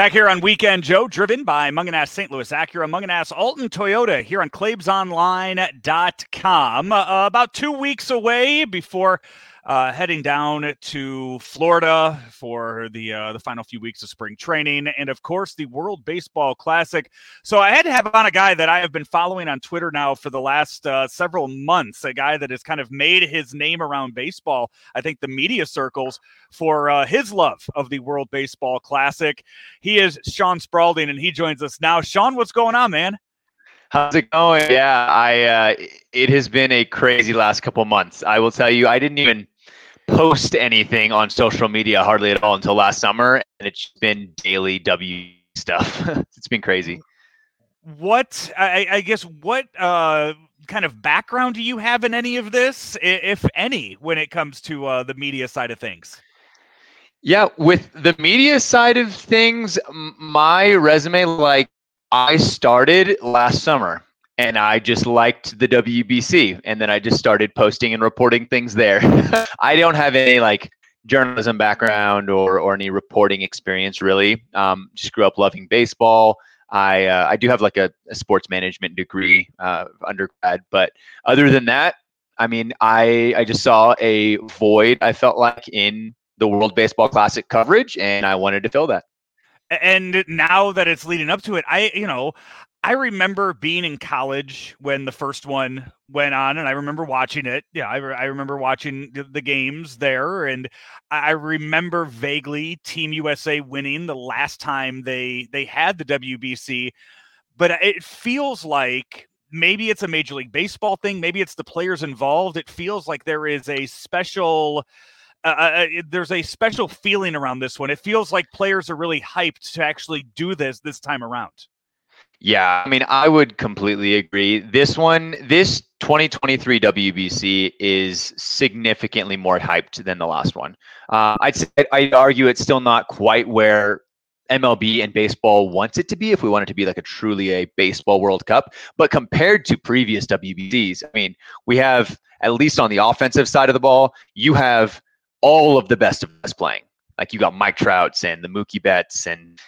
Back here on Weekend Joe, driven by Mungenast St. Louis Acura, Mungenast Alton Toyota here on ClaibsOnline.com. Uh, about two weeks away before uh, heading down to Florida for the uh, the final few weeks of spring training, and of course the World Baseball Classic. So I had to have on a guy that I have been following on Twitter now for the last uh, several months. A guy that has kind of made his name around baseball. I think the media circles for uh, his love of the World Baseball Classic. He is Sean Spalding, and he joins us now. Sean, what's going on, man? How's it going? Yeah, I uh, it has been a crazy last couple months. I will tell you, I didn't even post anything on social media hardly at all until last summer, and it's been daily W stuff. it's been crazy. What I, I guess what uh, kind of background do you have in any of this, if any, when it comes to uh, the media side of things? Yeah, with the media side of things, my resume, like I started last summer and I just liked the WBC. And then I just started posting and reporting things there. I don't have any like journalism background or, or any reporting experience really. Um, just grew up loving baseball. I uh, I do have like a, a sports management degree uh, undergrad, but other than that, I mean, I I just saw a void. I felt like in the World Baseball Classic coverage, and I wanted to fill that. And now that it's leading up to it, I you know I remember being in college when the first one went on, and I remember watching it. Yeah, I, re- I remember watching the, the, games there, and I remember vaguely Team USA winning the last time they they had the WBC. But it feels like maybe it's a Major League Baseball thing, maybe it's the players involved. It feels like there is a special. Uh, uh, uh there's a special feeling around this one. It feels like players are really hyped to actually do this this time around. Yeah, I mean, I would completely agree. This one, this 2023 WBC is significantly more hyped than the last one. Uh, I'd say, I'd argue it's still not quite where MLB and baseball wants it to be. If we want it to be like a truly a baseball World Cup, but compared to previous WBCs, I mean, we have at least on the offensive side of the ball, you have all of the best of us playing. Like you got Mike Trouts and the Mookie Betts and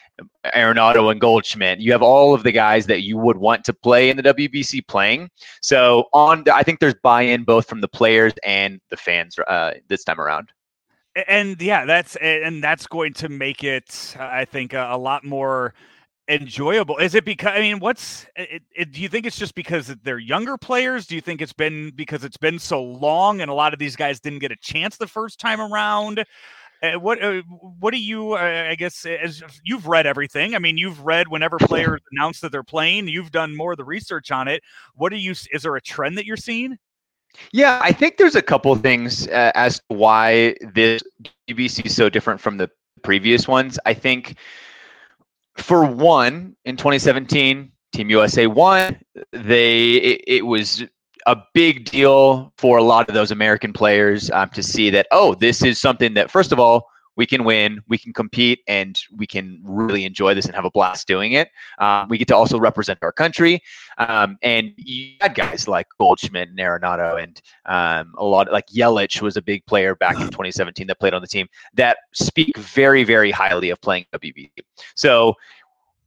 Arenado and Goldschmidt. You have all of the guys that you would want to play in the WBC playing. So on, I think there's buy-in both from the players and the fans uh, this time around. And yeah, that's and that's going to make it, I think, a, a lot more enjoyable. Is it because I mean, what's it, it, do you think it's just because they're younger players? Do you think it's been because it's been so long and a lot of these guys didn't get a chance the first time around? Uh, what uh, what do you? Uh, I guess as you've read everything. I mean, you've read whenever players announce that they're playing. You've done more of the research on it. What do you? Is there a trend that you're seeing? Yeah, I think there's a couple things uh, as to why this WBC is so different from the previous ones. I think, for one, in 2017, Team USA won. They it, it was a big deal for a lot of those American players um, to see that, oh, this is something that, first of all, we can win, we can compete, and we can really enjoy this and have a blast doing it. Um, we get to also represent our country. Um, and you had guys like Goldschmidt and Arenado, and um, a lot like Yelich was a big player back in 2017 that played on the team that speak very, very highly of playing WBC. So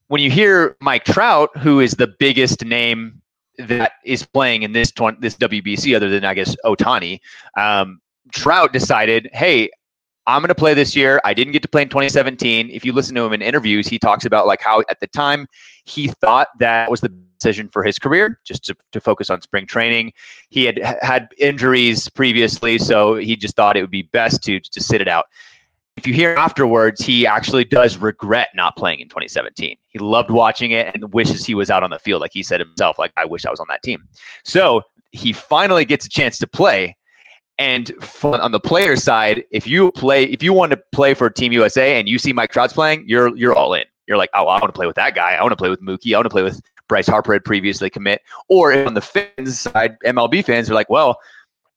when you hear Mike Trout, who is the biggest name that is playing in this tw- this WBC other than I guess Otani. Um, Trout decided, hey, I'm going to play this year. I didn't get to play in 2017. If you listen to him in interviews, he talks about like how at the time he thought that was the decision for his career, just to, to focus on spring training. He had had injuries previously, so he just thought it would be best to to sit it out if you hear afterwards, he actually does regret not playing in 2017. He loved watching it and wishes he was out on the field. Like he said himself, like, I wish I was on that team. So he finally gets a chance to play. And on the player side, if you play, if you want to play for Team USA and you see Mike Trout's playing, you're you're all in. You're like, oh, I want to play with that guy. I want to play with Mookie. I want to play with Bryce Harper had previously commit. Or on the fans side, MLB fans are like, well,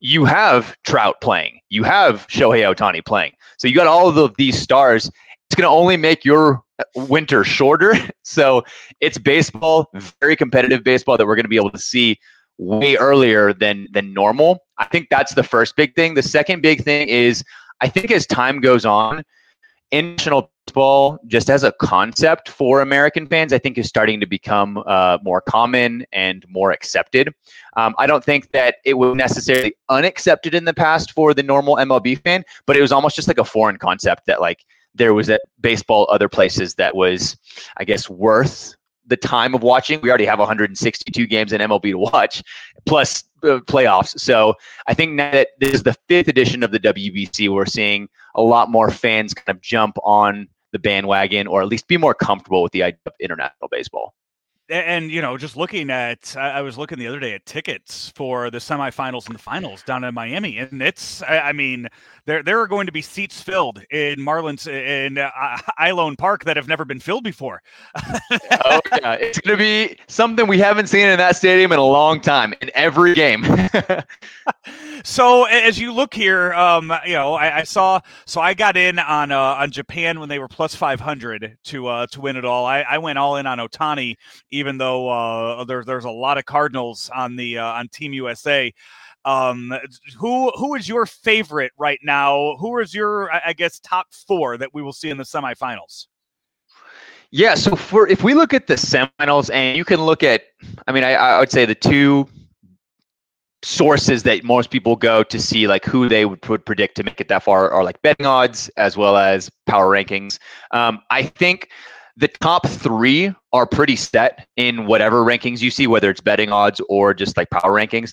you have Trout playing, you have Shohei Ohtani playing. So you got all of these stars. It's going to only make your winter shorter. So it's baseball, very competitive baseball that we're going to be able to see way earlier than than normal. I think that's the first big thing. The second big thing is I think as time goes on, international just as a concept for American fans, I think is starting to become uh, more common and more accepted. Um, I don't think that it was necessarily unaccepted in the past for the normal MLB fan, but it was almost just like a foreign concept that like there was at baseball other places that was, I guess, worth the time of watching. We already have 162 games in MLB to watch, plus uh, playoffs. So I think now that this is the fifth edition of the WBC, we're seeing a lot more fans kind of jump on the bandwagon or at least be more comfortable with the idea of international baseball and you know, just looking at, I was looking the other day at tickets for the semifinals and the finals down in Miami, and it's, I mean, there there are going to be seats filled in Marlins in uh, Ilone Park that have never been filled before. oh yeah, it's going to be something we haven't seen in that stadium in a long time in every game. so as you look here, um, you know, I, I, saw, so I got in on uh, on Japan when they were plus five hundred to uh, to win it all. I, I went all in on Otani, even though uh, there's there's a lot of Cardinals on the uh, on Team USA. Um, who who is your favorite right now? Who is your I guess top four that we will see in the semifinals? Yeah, so for if we look at the semifinals, and you can look at, I mean, I, I would say the two sources that most people go to see like who they would, would predict to make it that far are like betting odds as well as power rankings. Um, I think the top three are pretty set in whatever rankings you see, whether it's betting odds or just like power rankings.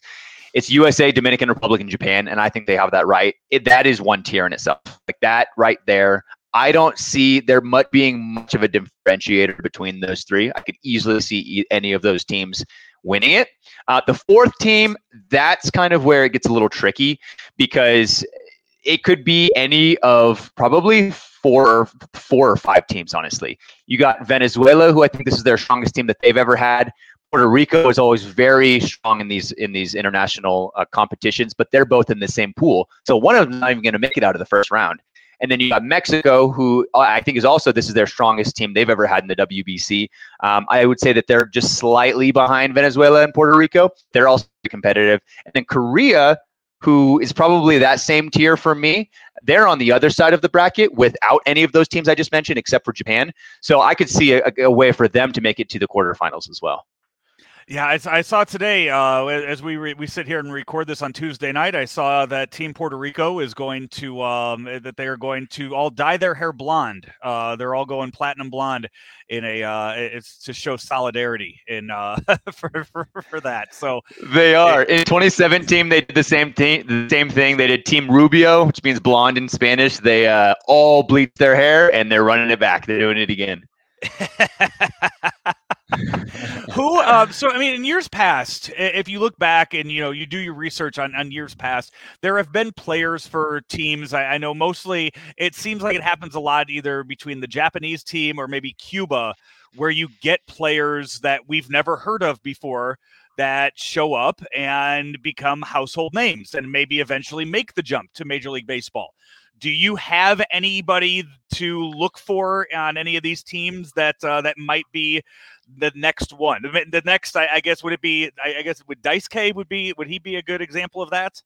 It's USA, Dominican Republic, and Japan, and I think they have that right. It, that is one tier in itself. Like that right there. I don't see there much being much of a differentiator between those three. I could easily see any of those teams winning it. Uh, the fourth team, that's kind of where it gets a little tricky because it could be any of probably four or four or five teams, honestly. You got Venezuela, who I think this is their strongest team that they've ever had. Puerto Rico is always very strong in these in these international uh, competitions, but they're both in the same pool. So one of them not even going to make it out of the first round. And then you got Mexico, who uh, I think is also this is their strongest team they've ever had in the WBC. Um, I would say that they're just slightly behind Venezuela and Puerto Rico. They're also competitive. And then Korea, who is probably that same tier for me. They're on the other side of the bracket without any of those teams I just mentioned, except for Japan. So I could see a, a way for them to make it to the quarterfinals as well. Yeah, I, I, saw today uh, as we re- we sit here and record this on Tuesday night. I saw that Team Puerto Rico is going to um, eh, that they are going to all dye their hair blonde. Uh, they're all going platinum blonde in a uh, it's to show solidarity in uh, for, for, for that. So they are it, in 2017. They did the same thing. The same thing. They did Team Rubio, which means blonde in Spanish. They uh, all bleached their hair and they're running it back. They're doing it again. Who? Um, so, I mean, in years past, if you look back and you know you do your research on, on years past, there have been players for teams. I, I know mostly it seems like it happens a lot either between the Japanese team or maybe Cuba, where you get players that we've never heard of before that show up and become household names and maybe eventually make the jump to Major League Baseball do you have anybody to look for on any of these teams that uh, that might be the next one? The next, I, I guess, would it be? I, I guess would Dice K would be? Would he be a good example of that?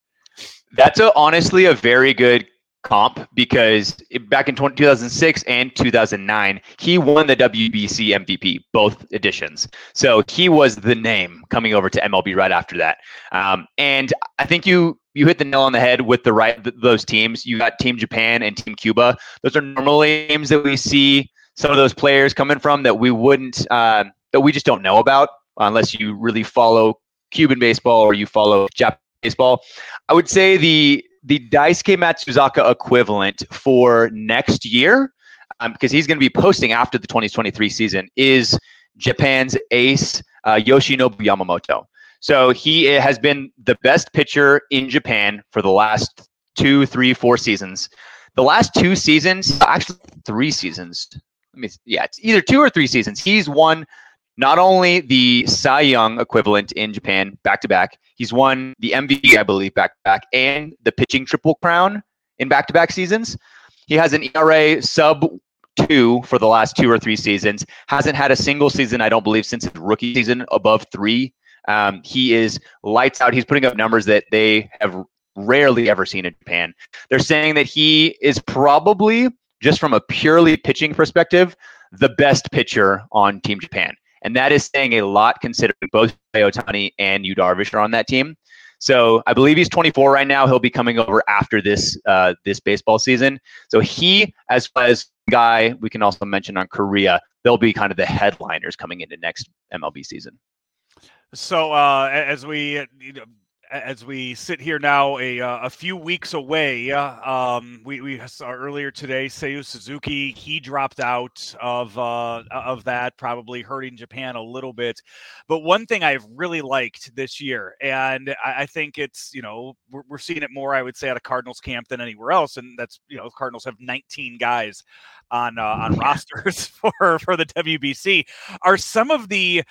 That's a, honestly a very good comp because back in 2006 and 2009 he won the WBC MVP both editions so he was the name coming over to MLB right after that um, and I think you you hit the nail on the head with the right those teams you got Team Japan and Team Cuba those are normally games that we see some of those players coming from that we wouldn't uh, that we just don't know about unless you really follow Cuban baseball or you follow Japanese baseball I would say the the Daisuke Matsuzaka equivalent for next year, um, because he's going to be posting after the 2023 season, is Japan's ace uh, Yoshinobu Yamamoto. So he has been the best pitcher in Japan for the last two, three, four seasons. The last two seasons, actually three seasons. Let me, yeah, it's either two or three seasons. He's won not only the Cy Young equivalent in Japan back to back, he's won the MVP, I believe, back to back, and the pitching triple crown in back to back seasons. He has an ERA sub two for the last two or three seasons. Hasn't had a single season, I don't believe, since his rookie season above three. Um, he is lights out. He's putting up numbers that they have rarely ever seen in Japan. They're saying that he is probably just from a purely pitching perspective, the best pitcher on Team Japan. And that is saying a lot considering both Ohtani and Yu Darvish are on that team. So I believe he's 24 right now. He'll be coming over after this uh, this baseball season. So he, as well as guy, we can also mention on Korea, they'll be kind of the headliners coming into next MLB season. So uh, as we as we sit here now, a uh, a few weeks away, um, we we saw earlier today Seiya Suzuki he dropped out of uh, of that, probably hurting Japan a little bit. But one thing I've really liked this year, and I, I think it's you know we're, we're, seeing it more, I would say, out of Cardinals camp than anywhere else, and that's you know Cardinals have 19 guys on uh, on rosters for for the WBC. Are some of the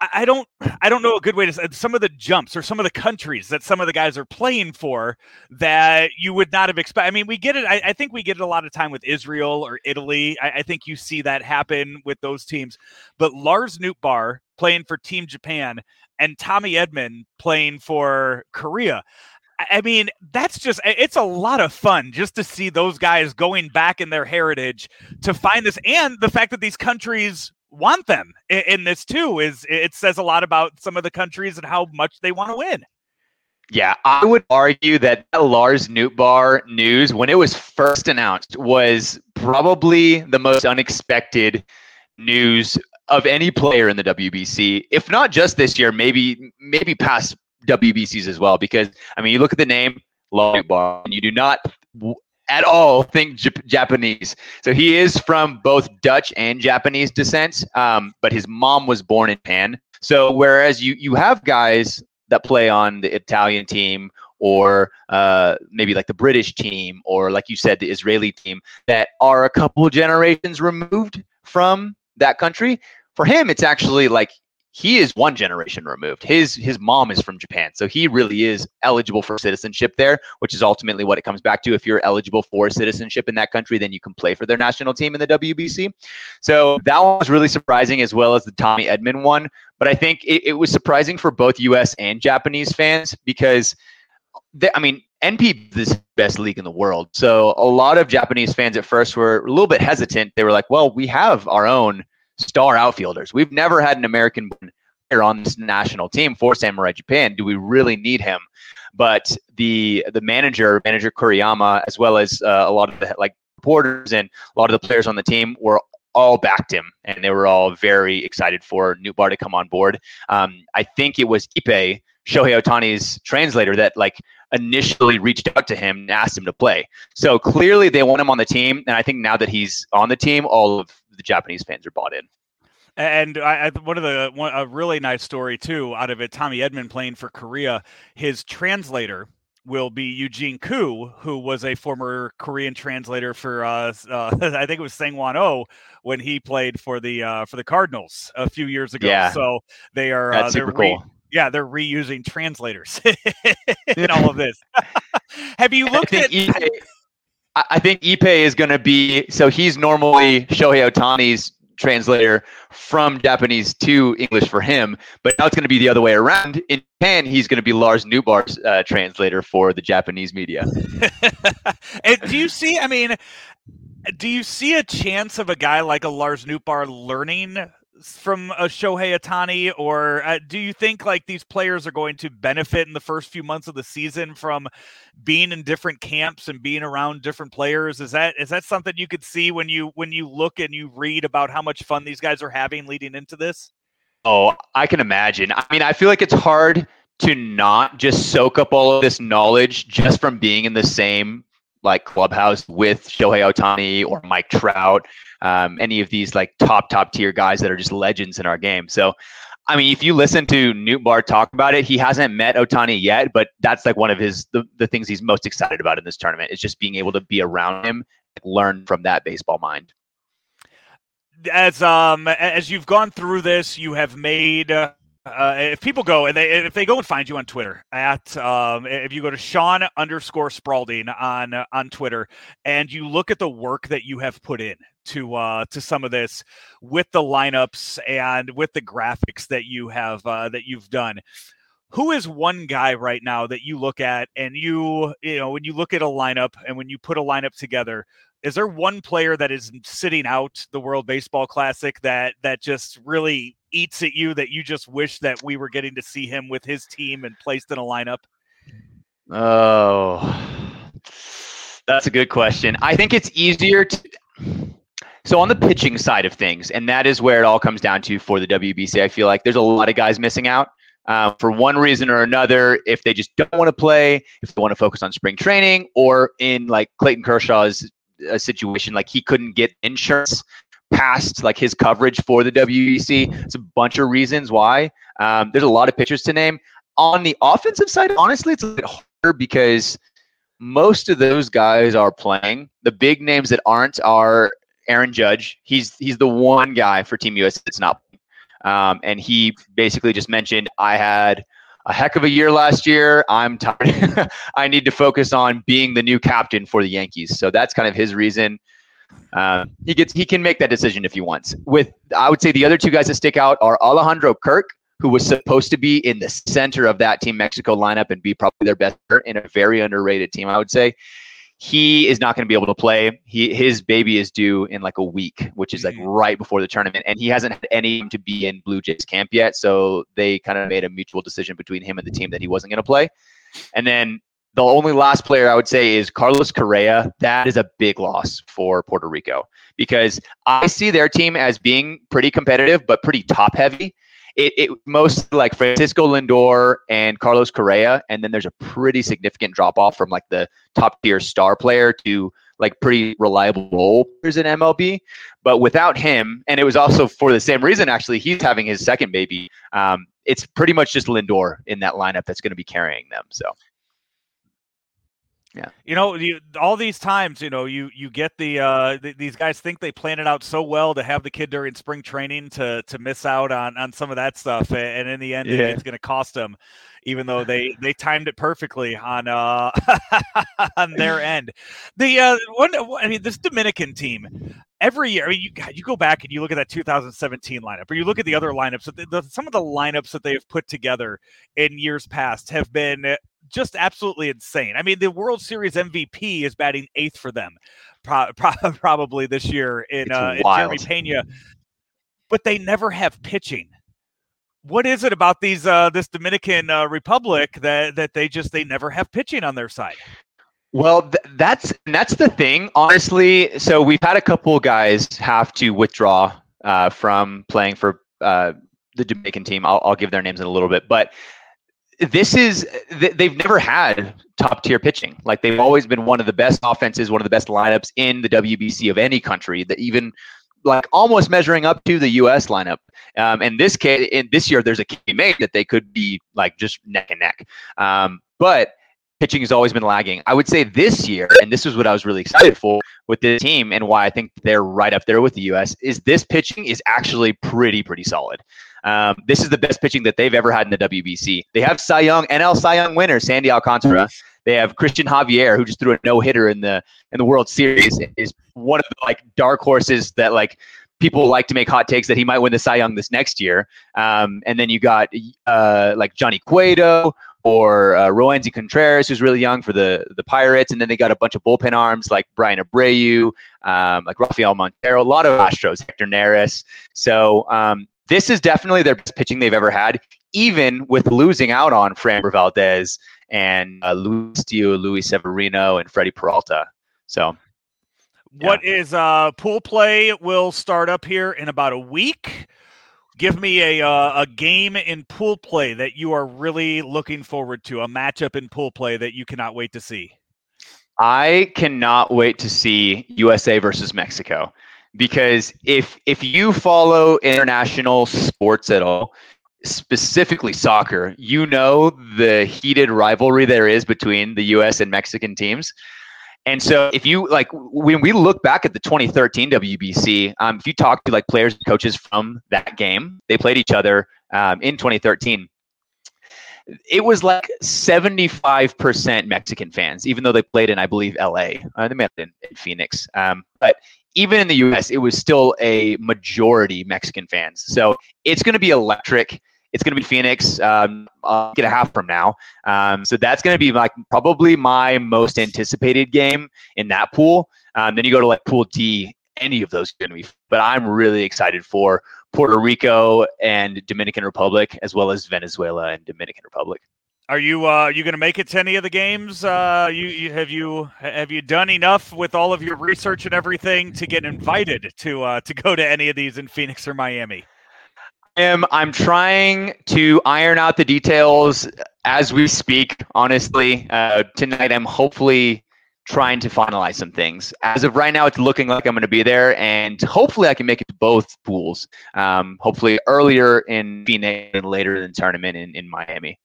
I don't I don't know a good way to say uh, some of the jumps or some of the countries that some of the guys are playing for that you would not have expected. I mean, we get it. I, I, think we get it a lot of time with Israel or Italy. I, I, think you see that happen with those teams. But Lars Nootbaar playing for Team Japan and Tommy Edman playing for Korea. I mean, that's just it's a lot of fun just to see those guys going back in their heritage to find this and the fact that these countries want them in, in this too is it says a lot about some of the countries and how much they want to win. Yeah, I would argue that Lars Nootbaar news, when it was first announced, was probably the most unexpected news of any player in the WBC, if not just this year, maybe maybe past WBCs as well. Because I mean, you look at the name Lars Nootbaar, and you do not at all think J- Japanese. So he is from both Dutch and Japanese descent, um, but his mom was born in Japan. So whereas you you have guys that play on the Italian team or uh, maybe like the British team or like you said the Israeli team that are a couple generations removed from that country. For him, it's actually like he is one generation removed. His his mom is from Japan, so he really is eligible for citizenship there, which is ultimately what it comes back to. If you're eligible for citizenship in that country, then you can play for their national team in the WBC. So that one was really surprising, as well as the Tommy Edman one. But I think it, it was surprising for both U.S. and Japanese fans because, they, I mean, NP is the best league in the world. So a lot of Japanese fans at first were a little bit hesitant. They were like, "Well, we have our own." Star outfielders. We've never had an American player on this national team for Samurai Japan. Do we really need him? But the the manager, manager Kuriyama, as well as uh, a lot of the like reporters and a lot of the players on the team were all backed him, and they were all very excited for Nootbaar to come on board. Um, I think it was Ippei, Shohei Otani's translator, that like initially reached out to him and asked him to play. So clearly they want him on the team, and I think now that he's on the team, all of the Japanese fans are bought in. And I, one of the one, a really nice story too out of it. Tommy Edman playing for Korea. His translator will be Eugene Koo, who was a former Korean translator for uh, uh, I think it was Seung-hwan Oh when he played for the uh, for the Cardinals a few years ago. Yeah. So they are uh, That's super re- cool. Yeah, they're reusing translators in all of this. Have you looked at? I think Ippei is going to be so he's normally Shohei Ohtani's translator from Japanese to English for him, but now it's going to be the other way around. In Japan, he's going to be Lars Nootbaar's uh, translator for the Japanese media. do you see? I mean, do you see a chance of a guy like a Lars Nootbaar learning from a Shohei Ohtani, or uh, do you think like these players are going to benefit in the first few months of the season from being in different camps and being around different players? Is that is that something you could see when you when you look and you read about how much fun these guys are having leading into this? Oh, I can imagine. I mean, I feel like it's hard to not just soak up all of this knowledge just from being in the same like clubhouse with Shohei Ohtani or Mike Trout um, any of these like top top tier guys that are just legends in our game. So, I mean, if you listen to Nootbaar talk about it, he hasn't met Otani yet, but that's like one of his the, the things he's most excited about in this tournament is just being able to be around him, learn from that baseball mind. As um as you've gone through this, you have made. Uh, uh, if people go and they if they go and find you on Twitter at um, if you go to Sean underscore Spalding on uh, on Twitter and you look at the work that you have put in to uh, to some of this with the lineups and with the graphics that you have uh, that you've done. Who is one guy right now that you look at and you you know when you look at a lineup and when you put a lineup together, is there one player that is sitting out the World Baseball Classic that that just really eats at you that you just wish that we were getting to see him with his team and placed in a lineup? Oh, that's a good question. I think it's easier to. So on the pitching side of things, and that is where it all comes down to for the WBC. I feel like there's a lot of guys missing out uh, for one reason or another. If they just don't want to play, if they want to focus on spring training, or in like Clayton Kershaw's uh, situation, like he couldn't get insurance past like his coverage for the WBC. It's a bunch of reasons why. Um, there's a lot of pitchers to name. On the offensive side, honestly, it's a bit harder because most of those guys are playing. The big names that aren't are Aaron Judge. He's he's the one guy for Team US that's not. Um, and he basically just mentioned I had a heck of a year last year. I'm tired. I need to focus on being the new captain for the Yankees. So that's kind of his reason. Uh, he gets he can make that decision if he wants. With I would say the other two guys that stick out are Alejandro Kirk, who was supposed to be in the center of that Team Mexico lineup and be probably their best in a very underrated team, I would say he is not going to be able to play. He his baby is due in like a week, which is like mm-hmm. right before the tournament, and he hasn't had any to be in Blue Jays camp yet. So they kind of made a mutual decision between him and the team that he wasn't going to play. And then the only last player I would say is Carlos Correa. That is a big loss for Puerto Rico because I see their team as being pretty competitive, but pretty top heavy it, it most like Francisco Lindor and Carlos Correa, and then there's a pretty significant drop off from like the top tier star player to like pretty reliable role players in MLB. But without him, and it was also for the same reason actually, he's having his second baby. Um, it's pretty much just Lindor in that lineup that's going to be carrying them. So yeah. You know, you, all these times, you know, you you get the uh th- these guys think they plan it out so well to have the kid during spring training to to miss out on on some of that stuff, and in the end, yeah. it's going to cost them, even though they they timed it perfectly on uh on their end. The uh one, I mean, this Dominican team. Every year, I mean, you you go back and you look at that 2017 lineup, or you look at the other lineups. The, the, some of the lineups that they have put together in years past have been just absolutely insane. I mean, the World Series MVP is batting eighth for them, pro- pro- probably this year in, uh, in Jeremy Pena, but they never have pitching. What is it about these uh, this Dominican uh, Republic that that they just they never have pitching on their side? Well, th- that's that's the thing, honestly. So we've had a couple guys have to withdraw uh, from playing for uh, the Jamaican team. I'll, I'll give their names in a little bit, but this is they've never had top tier pitching. Like they've always been one of the best offenses, one of the best lineups in the WBC of any country. That even like almost measuring up to the U.S. lineup. Um, and this case, in this year, there's a key made that they could be like just neck and neck. Um, but pitching has always been lagging. I would say this year, and this is what I was really excited for with this team, and why I think they're right up there with the U.S. is this pitching is actually pretty pretty solid. Um, this is the best pitching that they've ever had in the WBC. They have Cy Young, NL Cy Young winner Sandy Alcantara. They have Cristian Javier, who just threw a no hitter in the in the World Series. Is one of the like dark horses that like people like to make hot takes that he might win the Cy Young this next year. Um, and then you got uh, like Johnny Cueto or uh, Roansy Contreras, who's really young for the the Pirates, and then they got a bunch of bullpen arms like Bryan Abreu, um, like Rafael Montero, a lot of Astros, Hector Neris. So um, this is definitely their best pitching they've ever had, even with losing out on Framber Valdez and uh, Luis Castillo, Luis Severino, and Freddy Peralta. So, yeah. what is uh, pool play will start up here in about a week. Give me a uh, a game in pool play that you are really looking forward to, a matchup in pool play that you cannot wait to see. I cannot wait to see USA versus Mexico because if if you follow international sports at all specifically soccer you know the heated rivalry there is between the us and mexican teams and so if you like when we look back at the 2013 wbc um, if you talk to like players and coaches from that game they played each other um, in 2013 it was like 75% Mexican fans, even though they played in, I believe, LA. Uh, they have been in Phoenix. Um, but even in the US, it was still a majority Mexican fans. So it's going to be electric. It's going to be Phoenix um, a a half from now. Um, so that's going to be like probably my most anticipated game in that pool. Um, then you go to like Pool D, any of those going to be. But I'm really excited for Puerto Rico and Dominican Republic, as well as Venezuela and Dominican Republic. Are you uh, you going to make it to any of the games? Uh, you, you have you have you done enough with all of your research and everything to get invited to uh, to go to any of these in Phoenix or Miami? Am I'm trying to iron out the details as we speak. Honestly, uh, tonight I'm hopefully trying to finalize some things. As of right now, it's looking like I'm going to be there, and hopefully I can make it to both pools. Um, hopefully earlier in Phoenix and later in the tournament in, in Miami.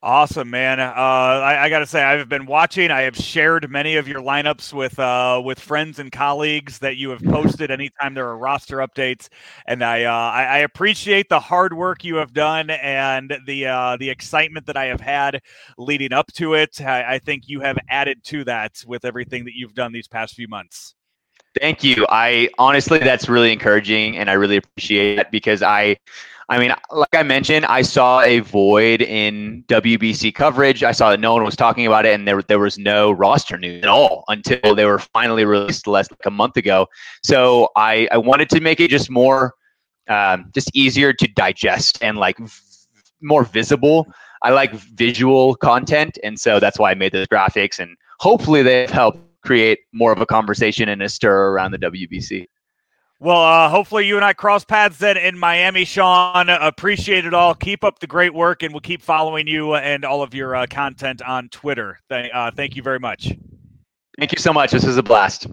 Awesome, man. Uh, I, I got to say, I've been watching. I have shared many of your lineups with uh, with friends and colleagues that you have posted anytime there are roster updates, and I, uh, I, I appreciate the hard work you have done and the uh, the excitement that I have had leading up to it. I, I think you have added to that with everything that you've done these past few months. Thank you. I honestly, that's really encouraging, and I really appreciate it because I I mean, like I mentioned, I saw a void in WBC coverage. I saw that no one was talking about it, and there there was no roster news at all until they were finally released less like a month ago. So I I wanted to make it just more, um, just easier to digest and like v- more visible. I like visual content, and so that's why I made those graphics, and hopefully they've helped create more of a conversation and a stir around the WBC. Well, uh, hopefully you and I cross paths then in Miami, Sean. Appreciate it all. Keep up the great work, and we'll keep following you and all of your uh, content on Twitter. Th- uh, thank you very much. Thank you so much. This was a blast.